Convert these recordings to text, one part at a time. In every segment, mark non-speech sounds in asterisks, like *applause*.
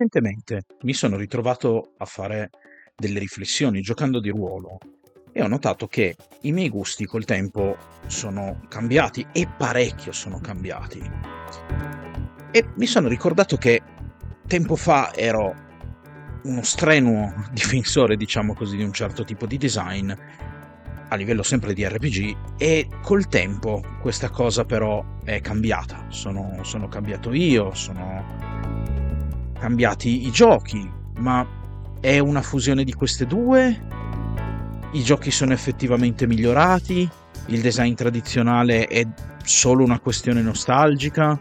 recentemente mi sono ritrovato a fare delle riflessioni giocando di ruolo e ho notato che i miei gusti col tempo sono cambiati e parecchio sono cambiati. E mi sono ricordato che tempo fa ero uno strenuo *laughs* difensore, diciamo così, di un certo tipo di design a livello sempre di RPG e col tempo questa cosa però è cambiata. Sono, sono cambiato io, sono cambiati i giochi, ma è una fusione di queste due? I giochi sono effettivamente migliorati? Il design tradizionale è solo una questione nostalgica?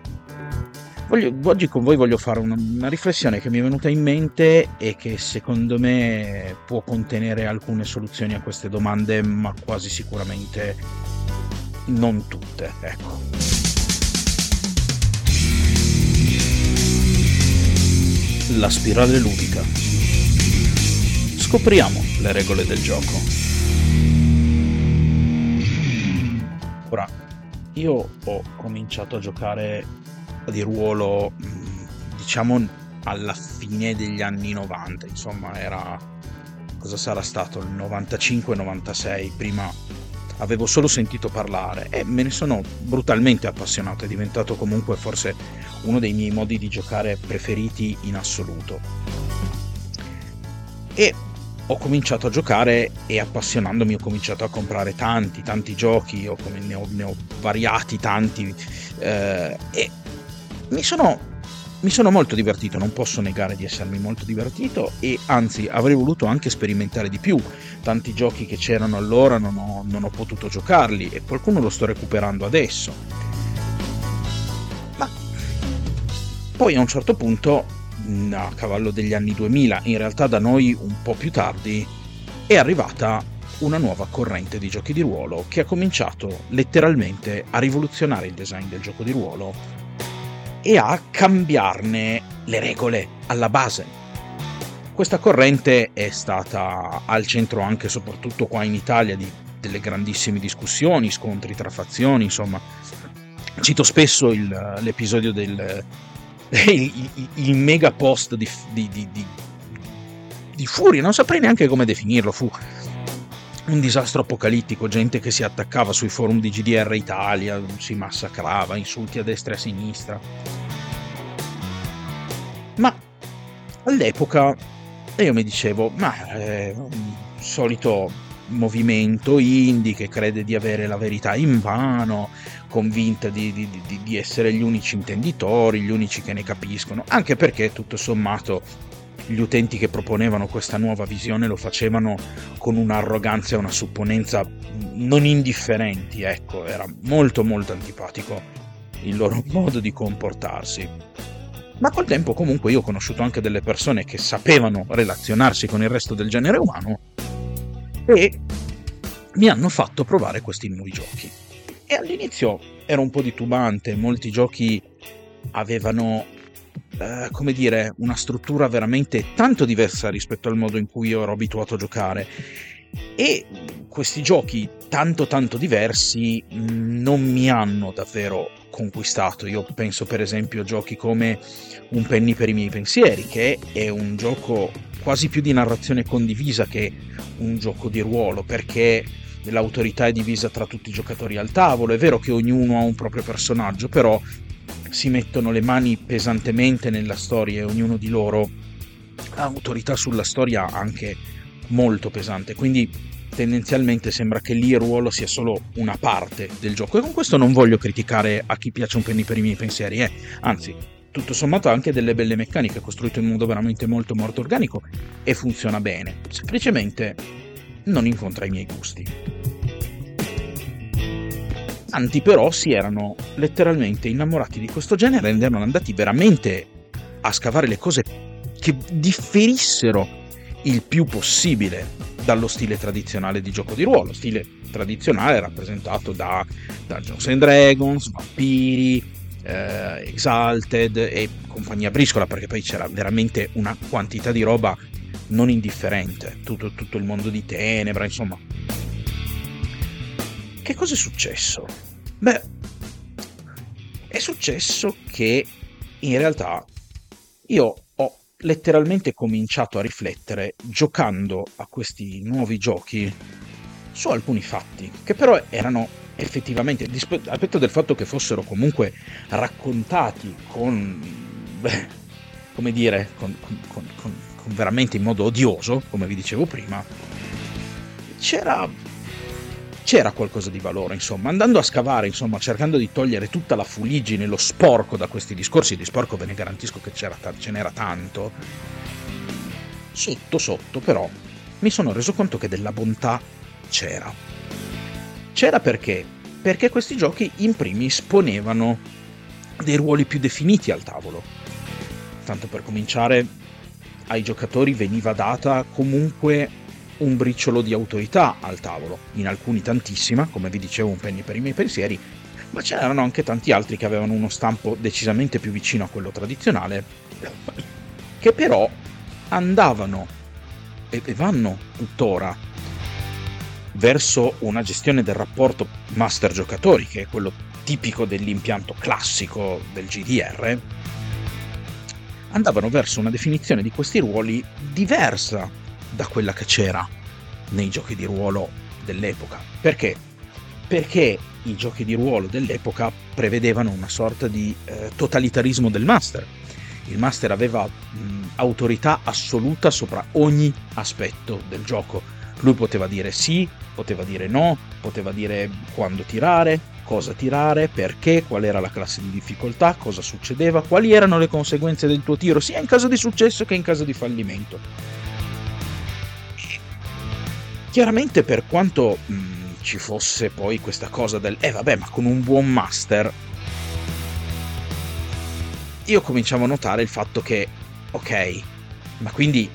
Voglio, oggi con voi voglio fare una, una, riflessione che mi è venuta in mente e che secondo me può contenere alcune soluzioni a queste domande, ma quasi sicuramente non tutte. Ecco. La spirale ludica. Scopriamo le regole del gioco. Ora, io ho cominciato a giocare di ruolo, diciamo, alla fine degli anni 90, insomma, era cosa sarà stato il 95-96, prima avevo solo sentito parlare e me ne sono brutalmente appassionato, è diventato comunque forse uno dei miei modi di giocare preferiti in assoluto. E ho cominciato a giocare e appassionandomi ho cominciato a comprare tanti, tanti giochi, ho, ne, ho, ne ho variati tanti eh, e mi sono, mi sono molto divertito, non posso negare di essermi molto divertito e anzi avrei voluto anche sperimentare di più. Tanti giochi che c'erano allora non ho, non ho potuto giocarli e qualcuno lo sto recuperando adesso. Ma poi a un certo punto, a cavallo degli anni 2000, in realtà da noi un po' più tardi, è arrivata una nuova corrente di giochi di ruolo che ha cominciato letteralmente a rivoluzionare il design del gioco di ruolo e a cambiarne le regole alla base. Questa corrente è stata al centro anche e soprattutto qua in Italia di delle grandissime discussioni, scontri tra fazioni, insomma. Cito spesso il, l'episodio del *laughs* il, il, mega post di, di, di, di, furia, non saprei neanche come definirlo, fu un disastro apocalittico, gente che si attaccava sui forum di GDR Italia, si massacrava, insulti a destra e a sinistra. Ma all'epoca io mi dicevo, ma è un solito movimento indie che crede di avere la verità in vano, convinta di, di, di, di essere gli unici intenditori, gli unici che ne capiscono, anche perché tutto sommato gli utenti che proponevano questa nuova visione lo facevano con un'arroganza e una supponenza non indifferenti, ecco, era molto molto antipatico il loro *laughs* modo di comportarsi. Ma col tempo comunque io ho conosciuto anche delle persone che sapevano relazionarsi con il resto del genere umano e mi hanno fatto provare questi nuovi giochi. E all'inizio era un po' titubante, molti giochi avevano eh, come dire, una struttura veramente tanto diversa rispetto al modo in cui io ero abituato a giocare. E questi giochi tanto tanto diversi mm, non mi hanno davvero conquistato. Io penso per esempio a giochi come Un penny per i miei pensieri, che è un gioco quasi più di narrazione condivisa che un gioco di ruolo, perché l'autorità è divisa tra tutti i giocatori al tavolo. È vero che ognuno ha un proprio personaggio, però si mettono le mani pesantemente nella storia e ognuno di loro ha autorità sulla storia anche molto pesante. Quindi tendenzialmente sembra che lì il ruolo sia solo una parte del gioco. E con questo non voglio criticare a chi piace un penny per i miei pensieri, eh. anzi, tutto sommato ha anche delle belle meccaniche, costruito in modo veramente molto molto organico e funziona bene. Semplicemente non incontra i miei gusti. Tanti però si erano letteralmente innamorati di questo genere ed erano andati veramente a scavare le cose che differissero il più possibile dallo stile tradizionale di gioco di ruolo, stile tradizionale rappresentato da Dungeons and Dragons, Vampiri, eh, Exalted e compagnia briscola, perché poi c'era veramente una quantità di roba non indifferente, tutto, tutto il mondo di Tenebra, insomma, che cosa è successo? Beh, è successo che in realtà io letteralmente cominciato a riflettere giocando a questi nuovi giochi su alcuni fatti che però erano effettivamente, a petto del fatto che fossero comunque raccontati con, beh, come dire, con, con, con, veramente in modo odioso, come vi dicevo prima, c'era c'era qualcosa di valore, insomma, andando a scavare, insomma, cercando di togliere tutta la fuligine, lo sporco da questi discorsi, di sporco ve ne garantisco che c'era, ce n'era tanto, sotto sotto però mi sono reso conto che della bontà c'era. C'era perché? Perché questi giochi in primis ponevano dei ruoli più definiti al tavolo. Tanto per cominciare, ai giocatori veniva data comunque un briciolo di autorità al tavolo, in alcuni tantissima, come vi dicevo un penny per i miei pensieri, ma c'erano anche tanti altri che avevano uno stampo decisamente più vicino a quello tradizionale, *laughs* che però andavano e vanno tuttora verso una gestione del rapporto master-giocatori, che è quello tipico dell'impianto classico del GDR, andavano verso una definizione di questi ruoli diversa da quella che c'era nei giochi di ruolo dell'epoca. Perché? Perché i giochi di ruolo dell'epoca prevedevano una sorta di eh, totalitarismo del master. Il master aveva mh, autorità assoluta sopra ogni aspetto del gioco. Lui poteva dire sì, poteva dire no, poteva dire quando tirare, cosa tirare, perché, qual era la classe di difficoltà, cosa succedeva, quali erano le conseguenze del tuo tiro, sia in caso di successo che in caso di fallimento. Chiaramente per quanto mh, ci fosse poi questa cosa del eh vabbè ma con un buon master io cominciavo a notare il fatto che ok ma quindi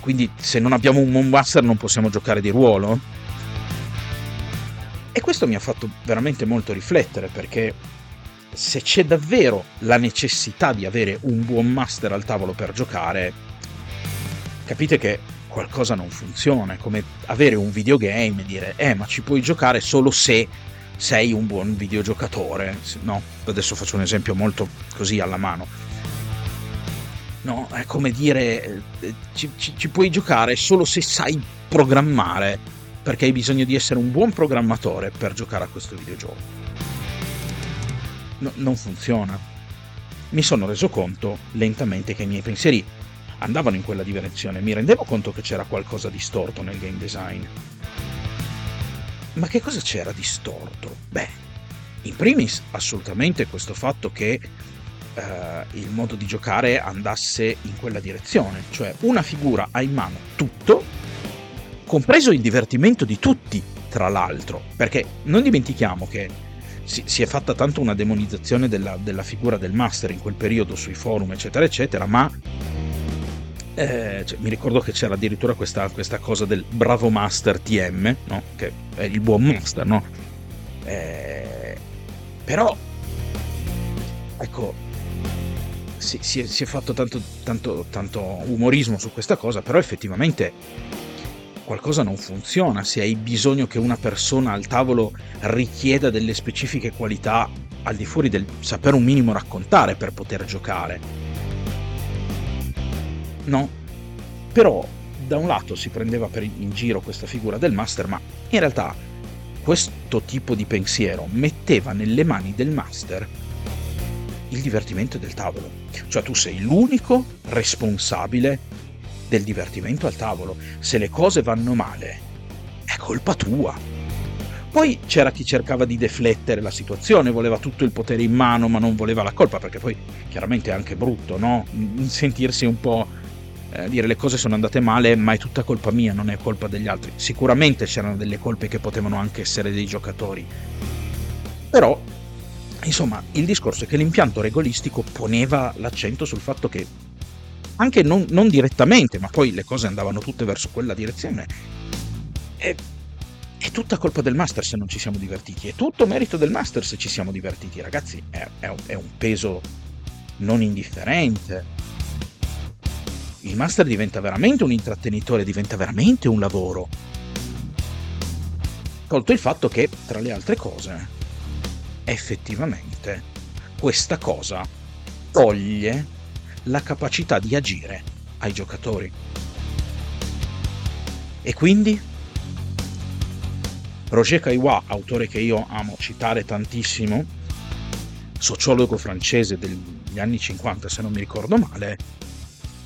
quindi se non abbiamo un buon master non possiamo giocare di ruolo? E questo mi ha fatto veramente molto riflettere perché se c'è davvero la necessità di avere un buon master al tavolo per giocare capite che qualcosa non funziona. È come avere un videogame e dire, eh, ma ci puoi giocare solo se sei un buon videogiocatore. No, adesso faccio un esempio molto così alla mano. No, è come dire, eh, ci, ci, ci puoi giocare solo se sai programmare, perché hai bisogno di essere un buon programmatore per giocare a questo videogioco. No, non funziona. Mi sono reso conto lentamente che i miei pensieri andavano in quella direzione, mi rendevo conto che c'era qualcosa di storto nel game design. Ma che cosa c'era di storto? Beh, in primis assolutamente questo fatto che uh, il modo di giocare andasse in quella direzione, cioè una figura ha in mano tutto, compreso il divertimento di tutti, tra l'altro, perché non dimentichiamo che si, si è fatta tanto una demonizzazione della, della figura del master in quel periodo sui forum, eccetera, eccetera, ma eh, cioè, mi ricordo che c'era addirittura questa, questa, cosa del bravo master TM, no? che è il buon master, no? Eh, però, ecco, si, si, è, si è, fatto tanto, tanto, tanto umorismo su questa cosa, però effettivamente qualcosa non funziona se hai bisogno che una persona al tavolo richieda delle specifiche qualità al di fuori del sapere un minimo raccontare per poter giocare no? Però da un lato si prendeva in giro questa figura del master, ma in realtà questo tipo di pensiero metteva nelle mani del master il divertimento del tavolo. Cioè tu sei l'unico responsabile del divertimento al tavolo. Se le cose vanno male, è colpa tua. Poi c'era chi cercava di deflettere la situazione, voleva tutto il potere in mano, ma non voleva la colpa, perché poi chiaramente è anche brutto, no? Sentirsi un po' eh, dire le cose sono andate male, ma è tutta colpa mia, non è colpa degli altri. Sicuramente c'erano delle colpe che potevano anche essere dei giocatori. Però, insomma, il discorso è che l'impianto regolistico poneva l'accento sul fatto che, anche non, non direttamente, ma poi le cose andavano tutte verso quella direzione, è, è, tutta colpa del master se non ci siamo divertiti, è tutto merito del master se ci siamo divertiti, ragazzi, è, è, è un peso non indifferente il master diventa veramente un intrattenitore, diventa veramente un lavoro. Tolto il fatto che, tra le altre cose, effettivamente questa cosa toglie la capacità di agire ai giocatori. E quindi Roger Caillois, autore che io amo citare tantissimo, sociologo francese degli anni 50 se non mi ricordo male,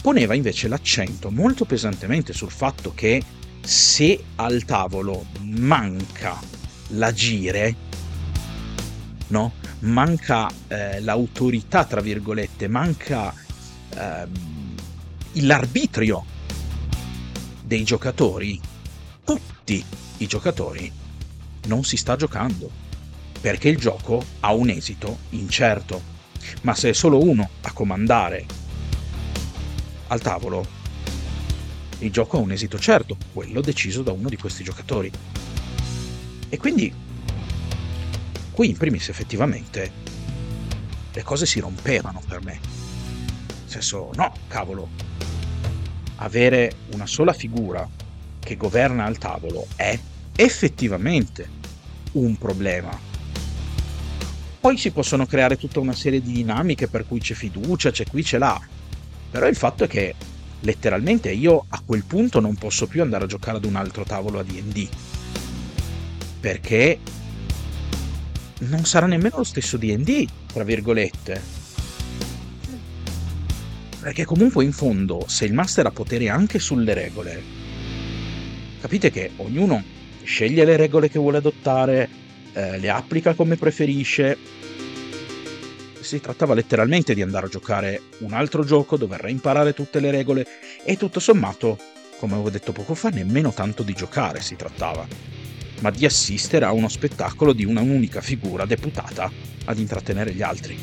poneva invece l'accento molto pesantemente sul fatto che se al tavolo manca l'agire, no? manca eh, l'autorità, tra virgolette, manca eh, l'arbitrio dei giocatori, tutti i giocatori, non si sta giocando, perché il gioco ha un esito incerto. Ma se è solo uno a comandare al tavolo, il gioco ha un esito certo, quello deciso da uno di questi giocatori. E quindi qui in primis effettivamente le cose si rompevano per me. Nel senso, no, cavolo, avere una sola figura che governa al tavolo è effettivamente un problema. Poi si possono creare tutta una serie di dinamiche per cui c'è fiducia, c'è qui, c'è là. Però il fatto è che letteralmente io a quel punto non posso più andare a giocare ad un altro tavolo a DD. Perché non sarà nemmeno lo stesso DD, tra virgolette. Perché comunque in fondo, se il master ha potere anche sulle regole, capite che ognuno sceglie le regole che vuole adottare, eh, le applica come preferisce. Si trattava letteralmente di andare a giocare un altro gioco, dover reimparare tutte le regole e tutto sommato, come avevo detto poco fa, nemmeno tanto di giocare si trattava, ma di assistere a uno spettacolo di una unica figura deputata ad intrattenere gli altri.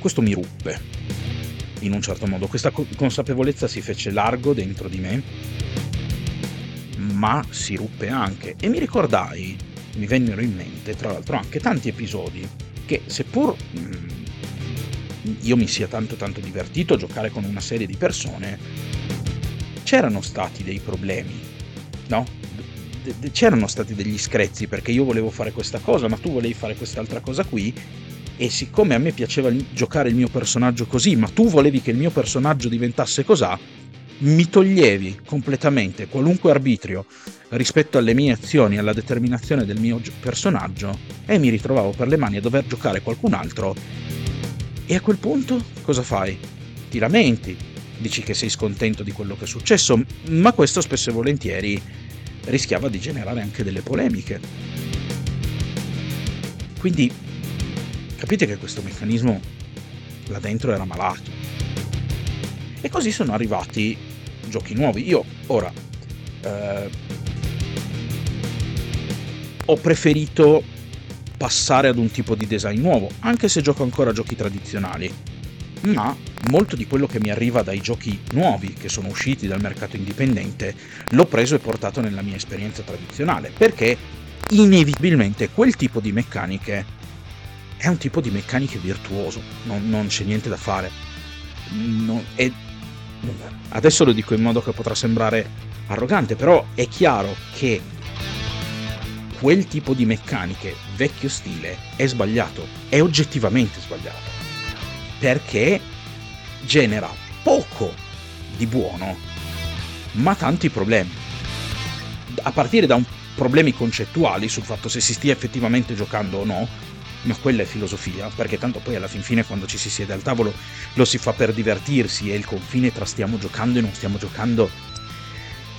Questo mi ruppe, in un certo modo. Questa consapevolezza si fece largo dentro di me, ma si ruppe anche. E mi ricordai, mi vennero in mente, tra l'altro, anche tanti episodi che, seppur mh, mm, io mi sia tanto tanto divertito a giocare con una serie di persone, c'erano stati dei problemi, no? c'erano stati degli screzzi perché io volevo fare questa cosa, ma tu volevi fare quest'altra cosa qui. E siccome a me piaceva giocare il mio personaggio così, ma tu volevi che il mio personaggio diventasse cosà, mi toglievi completamente qualunque arbitrio rispetto alle mie azioni, alla determinazione del mio personaggio e mi ritrovavo per le mani a dover giocare qualcun altro. E a quel punto cosa fai? Ti lamenti, dici che sei scontento di quello che è successo, ma questo spesso e volentieri rischiava di generare anche delle polemiche. Quindi capite che questo meccanismo là dentro era malato. E così sono arrivati giochi nuovi. Io ora eh, ho preferito passare ad un tipo di design nuovo, anche se gioco ancora giochi tradizionali. Ma molto di quello che mi arriva dai giochi nuovi che sono usciti dal mercato indipendente l'ho preso e portato nella mia esperienza tradizionale, perché inevitabilmente quel tipo di meccaniche è un tipo di meccaniche virtuoso, non, non c'è niente da fare. Non, è, adesso lo dico in modo che potrà sembrare arrogante, però è chiaro che quel tipo di meccaniche vecchio stile è sbagliato, è oggettivamente sbagliato, perché genera poco di buono, ma tanti problemi. A partire da un, problemi concettuali sul fatto se si stia effettivamente giocando o no, ma quella è filosofia, perché tanto poi alla fin fine quando ci si siede al tavolo lo si fa per divertirsi e il confine tra stiamo giocando e non stiamo giocando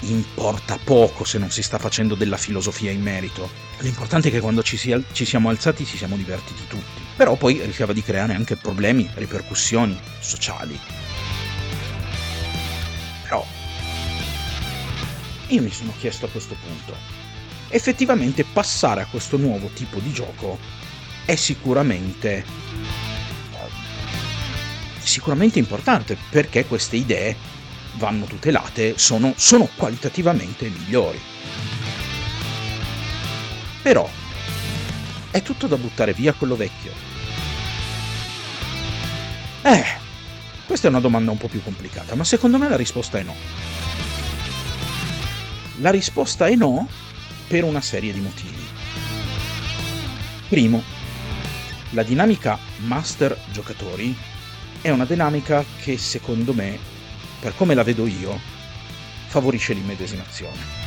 importa poco se non si sta facendo della filosofia in merito. L'importante è che quando ci, si, ci siamo alzati ci siamo divertiti tutti. Però poi rischiava di creare anche problemi, ripercussioni sociali. Però io mi sono chiesto a questo punto, effettivamente passare a questo nuovo tipo di gioco è sicuramente sicuramente importante perché queste idee vanno tutelate, sono, sono qualitativamente migliori. Però è tutto da buttare via quello vecchio. Eh, questa è una domanda un po' più complicata, ma secondo me la risposta è no. La risposta è no per una serie di motivi. Primo, la dinamica master giocatori è una dinamica che secondo me, per come la vedo io, favorisce l'immedesimazione.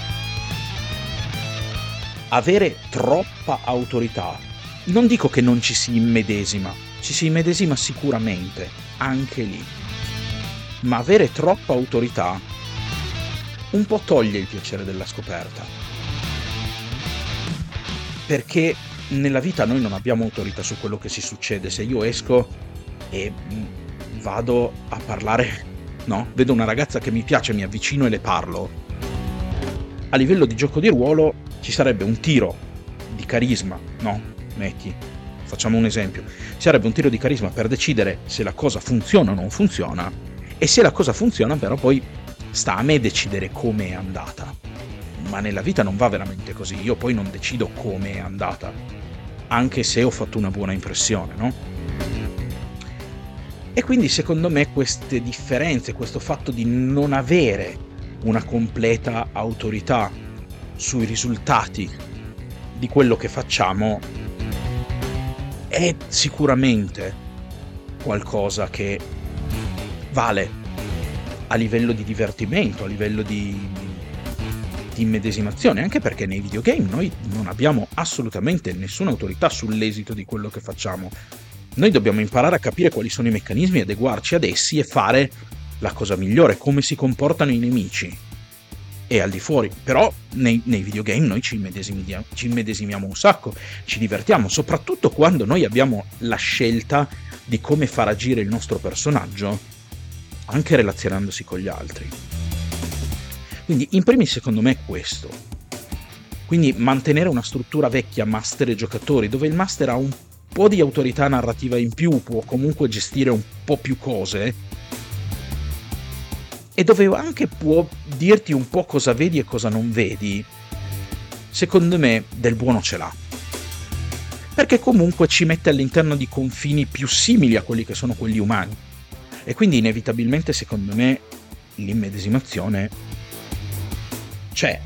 Avere troppa autorità, non dico che non ci si immedesima, ci si immedesima sicuramente, anche lì. Ma avere troppa autorità un po' toglie il piacere della scoperta. Perché nella vita noi non abbiamo autorità su quello che si succede. Se io esco e mm, vado a parlare, no? Vedo una ragazza che mi piace, mi avvicino e le parlo. A livello di gioco di ruolo ci sarebbe un tiro di carisma, no? Metti, facciamo un esempio. Ci sarebbe un tiro di carisma per decidere se la cosa funziona o non funziona. E se la cosa funziona, però poi sta a me decidere come è andata. Ma nella vita non va veramente così, io poi non decido come è andata, anche se ho fatto una buona impressione, no? E quindi secondo me queste differenze, questo fatto di non avere una completa autorità sui risultati di quello che facciamo è sicuramente qualcosa che vale a livello di divertimento, a livello di, di immedesimazione, anche perché nei videogame noi non abbiamo assolutamente nessuna autorità sull'esito di quello che facciamo. Noi dobbiamo imparare a capire quali sono i meccanismi, adeguarci ad essi e fare la cosa migliore, come si comportano i nemici. E al di fuori, però nei, nei videogame noi ci immedesimiamo, ci immedesimiamo un sacco, ci divertiamo, soprattutto quando noi abbiamo la scelta di come far agire il nostro personaggio anche relazionandosi con gli altri. Quindi in primis secondo me è questo. Quindi mantenere una struttura vecchia master e giocatori, dove il master ha un po' di autorità narrativa in più, può comunque gestire un po' più cose, e dove anche può dirti un po' cosa vedi e cosa non vedi, secondo me del buono ce l'ha. Perché comunque ci mette all'interno di confini più simili a quelli che sono quelli umani e quindi inevitabilmente, secondo me, l'immedesimazione c'è.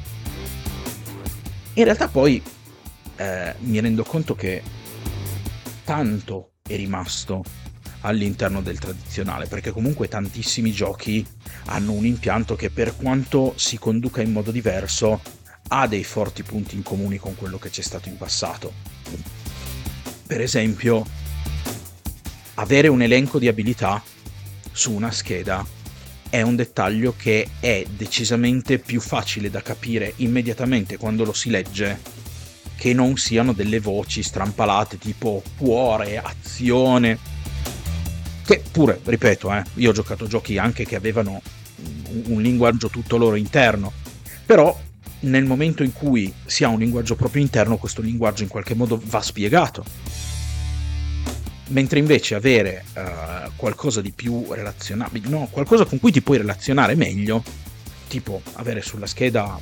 In realtà poi eh, mi rendo conto che tanto è rimasto all'interno del tradizionale, perché comunque tantissimi giochi hanno un impianto che per quanto si conduca in modo diverso ha dei forti punti in comune con quello che c'è stato in passato. Per esempio, avere un elenco di abilità su una scheda è un dettaglio che è decisamente più facile da capire immediatamente quando lo si legge che non siano delle voci strampalate tipo cuore, azione. Che pure, ripeto, eh, io ho giocato giochi anche che avevano un linguaggio tutto loro interno, però nel momento in cui si ha un linguaggio proprio interno, questo linguaggio in qualche modo va spiegato mentre invece avere uh, qualcosa di più relazionabile, no, qualcosa con cui ti puoi relazionare meglio, tipo avere sulla scheda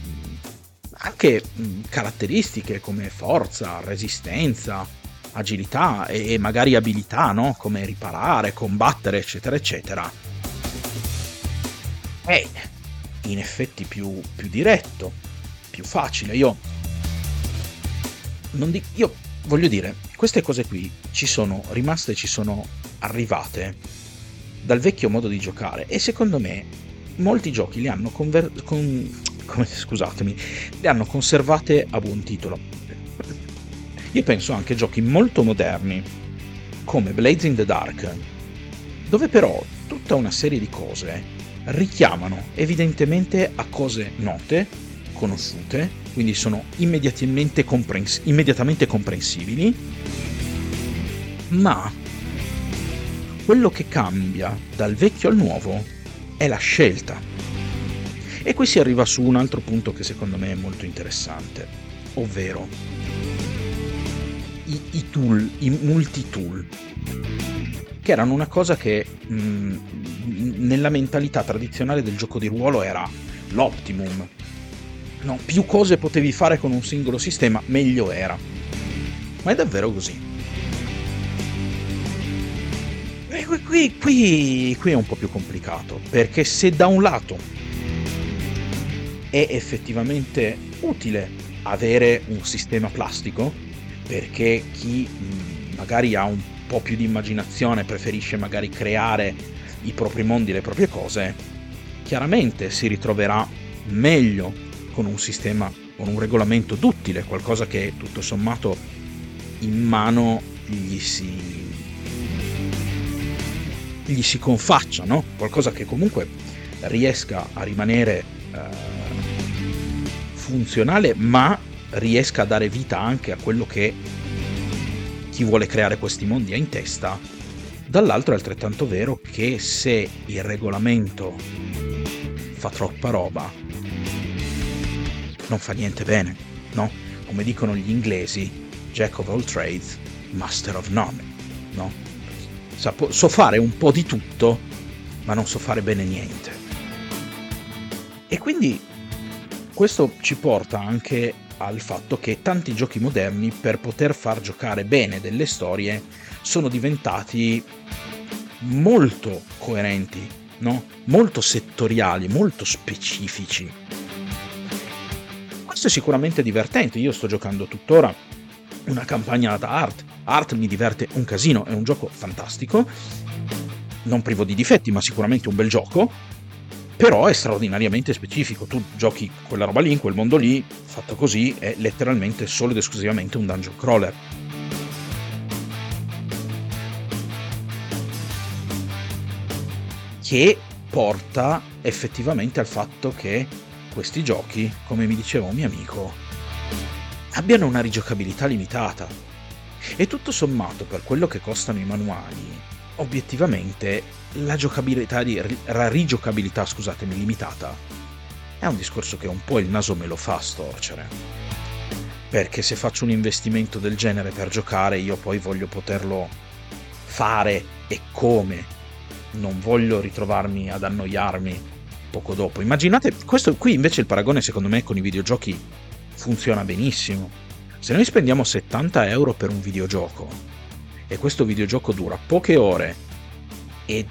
anche mh, caratteristiche come forza, resistenza, agilità e, e magari abilità, no? come riparare, combattere, eccetera, eccetera. È in effetti più, più diretto, più facile. Io non dico, io voglio dire, queste cose qui ci sono rimaste, ci sono arrivate dal vecchio modo di giocare e secondo me molti giochi li hanno, conver- con- come, le hanno conservate a buon titolo. Io penso anche a giochi molto moderni, come Blades in the Dark, dove però tutta una serie di cose richiamano evidentemente a cose note, conosciute, quindi sono immediatamente, comprens- immediatamente comprensibili, ma quello che cambia dal vecchio al nuovo è la scelta. E qui si arriva su un altro punto che secondo me è molto interessante, ovvero i, i tool, i multi-tool, che erano una cosa che mh, nella mentalità tradizionale del gioco di ruolo era l'optimum, no, più cose potevi fare con un singolo sistema, meglio era. Ma è davvero così? E qui, qui, qui, è un po' più complicato, perché se da un lato è effettivamente utile avere un sistema plastico, perché chi magari ha un po' più di immaginazione, preferisce magari creare i propri mondi, le proprie cose, chiaramente si ritroverà meglio con un sistema, con un regolamento duttile, qualcosa che tutto sommato in mano gli si, gli si confaccia, no? qualcosa che comunque riesca a rimanere eh, funzionale, ma riesca a dare vita anche a quello che chi vuole creare questi mondi ha in testa. Dall'altro è altrettanto vero che se il regolamento fa troppa roba, non fa niente bene, no? Come dicono gli inglesi, Jack of all trades, master of none, no? So fare un po' di tutto, ma non so fare bene niente. E quindi questo ci porta anche al fatto che tanti giochi moderni per poter far giocare bene delle storie sono diventati molto coerenti, no? molto settoriali, molto specifici. Questo è sicuramente divertente, io sto giocando tuttora una campagna da Art. Art mi diverte un casino, è un gioco fantastico, non privo di difetti, ma sicuramente un bel gioco però è straordinariamente specifico. Tu giochi quella roba lì, in quel mondo lì, fatto così, è letteralmente solo ed esclusivamente un dungeon crawler. Che porta effettivamente al fatto che questi giochi, come mi diceva un mio amico, abbiano una rigiocabilità limitata. E tutto sommato, per quello che costano i manuali, obiettivamente la di, la rigiocabilità, scusatemi, limitata è un discorso che un po' il naso me lo fa storcere. Perché se faccio un investimento del genere per giocare, io poi voglio poterlo fare e come. Non voglio ritrovarmi ad annoiarmi poco dopo. Immaginate, questo qui invece il paragone secondo me con i videogiochi funziona benissimo. Se noi spendiamo 70 euro per un videogioco e questo videogioco dura poche ore e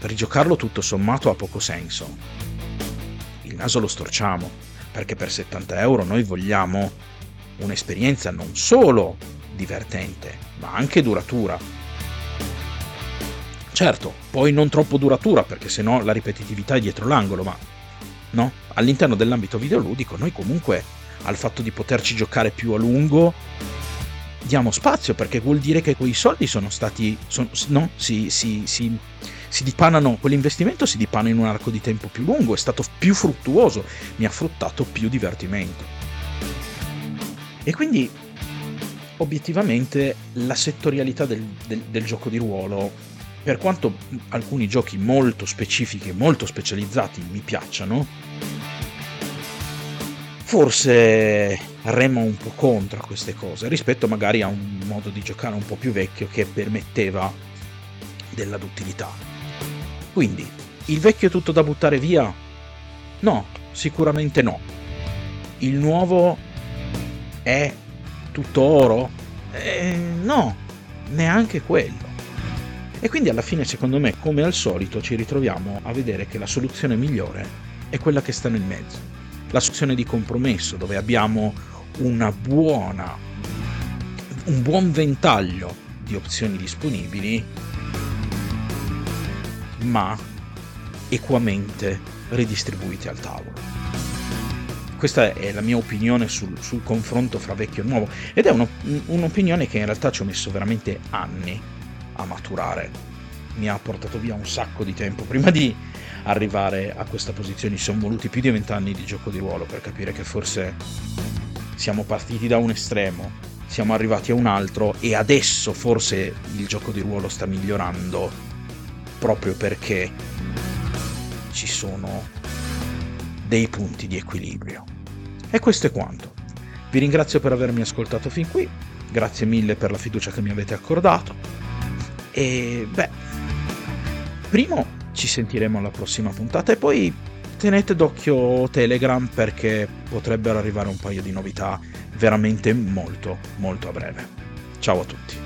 rigiocarlo tutto sommato ha poco senso. Il naso lo storciamo, perché per 70 euro noi vogliamo un'esperienza non solo divertente, ma anche duratura. Certo, poi non troppo duratura, perché sennò la ripetitività è dietro l'angolo, ma no? All'interno dell'ambito videoludico noi comunque al fatto di poterci giocare più a lungo diamo spazio perché vuol dire che quei soldi sono stati sono, no, si, si, si, si dipanano quell'investimento si dipana in un arco di tempo più lungo è stato più fruttuoso mi ha fruttato più divertimento e quindi obiettivamente la settorialità del, del, del gioco di ruolo per quanto alcuni giochi molto specifici molto specializzati mi piacciono forse rema un po' contro queste cose rispetto magari a un modo di giocare un po' più vecchio che permetteva della duttilità. Quindi, il vecchio è tutto da buttare via? No, sicuramente no. Il nuovo è tutto oro? Eh, no, neanche quello. E quindi alla fine, secondo me, come al solito, ci ritroviamo a vedere che la soluzione migliore è quella che sta nel mezzo. La soluzione di compromesso, dove abbiamo una buona, un buon ventaglio di opzioni disponibili, ma equamente ridistribuiti al tavolo. Questa è la mia opinione sul, sul confronto fra vecchio e nuovo ed è uno, un'opinione che in realtà ci ho messo veramente anni a maturare. Mi ha portato via un sacco di tempo prima di arrivare a questa posizione. Ci sono voluti più di vent'anni di gioco di ruolo per capire che forse siamo partiti da un estremo, siamo arrivati a un altro e adesso forse il gioco di ruolo sta migliorando proprio perché ci sono dei punti di equilibrio. E questo è quanto. Vi ringrazio per avermi ascoltato fin qui, grazie mille per la fiducia che mi avete accordato e beh, primo ci sentiremo alla prossima puntata e poi tenete d'occhio Telegram perché potrebbero arrivare un paio di novità veramente molto molto a breve. Ciao a tutti.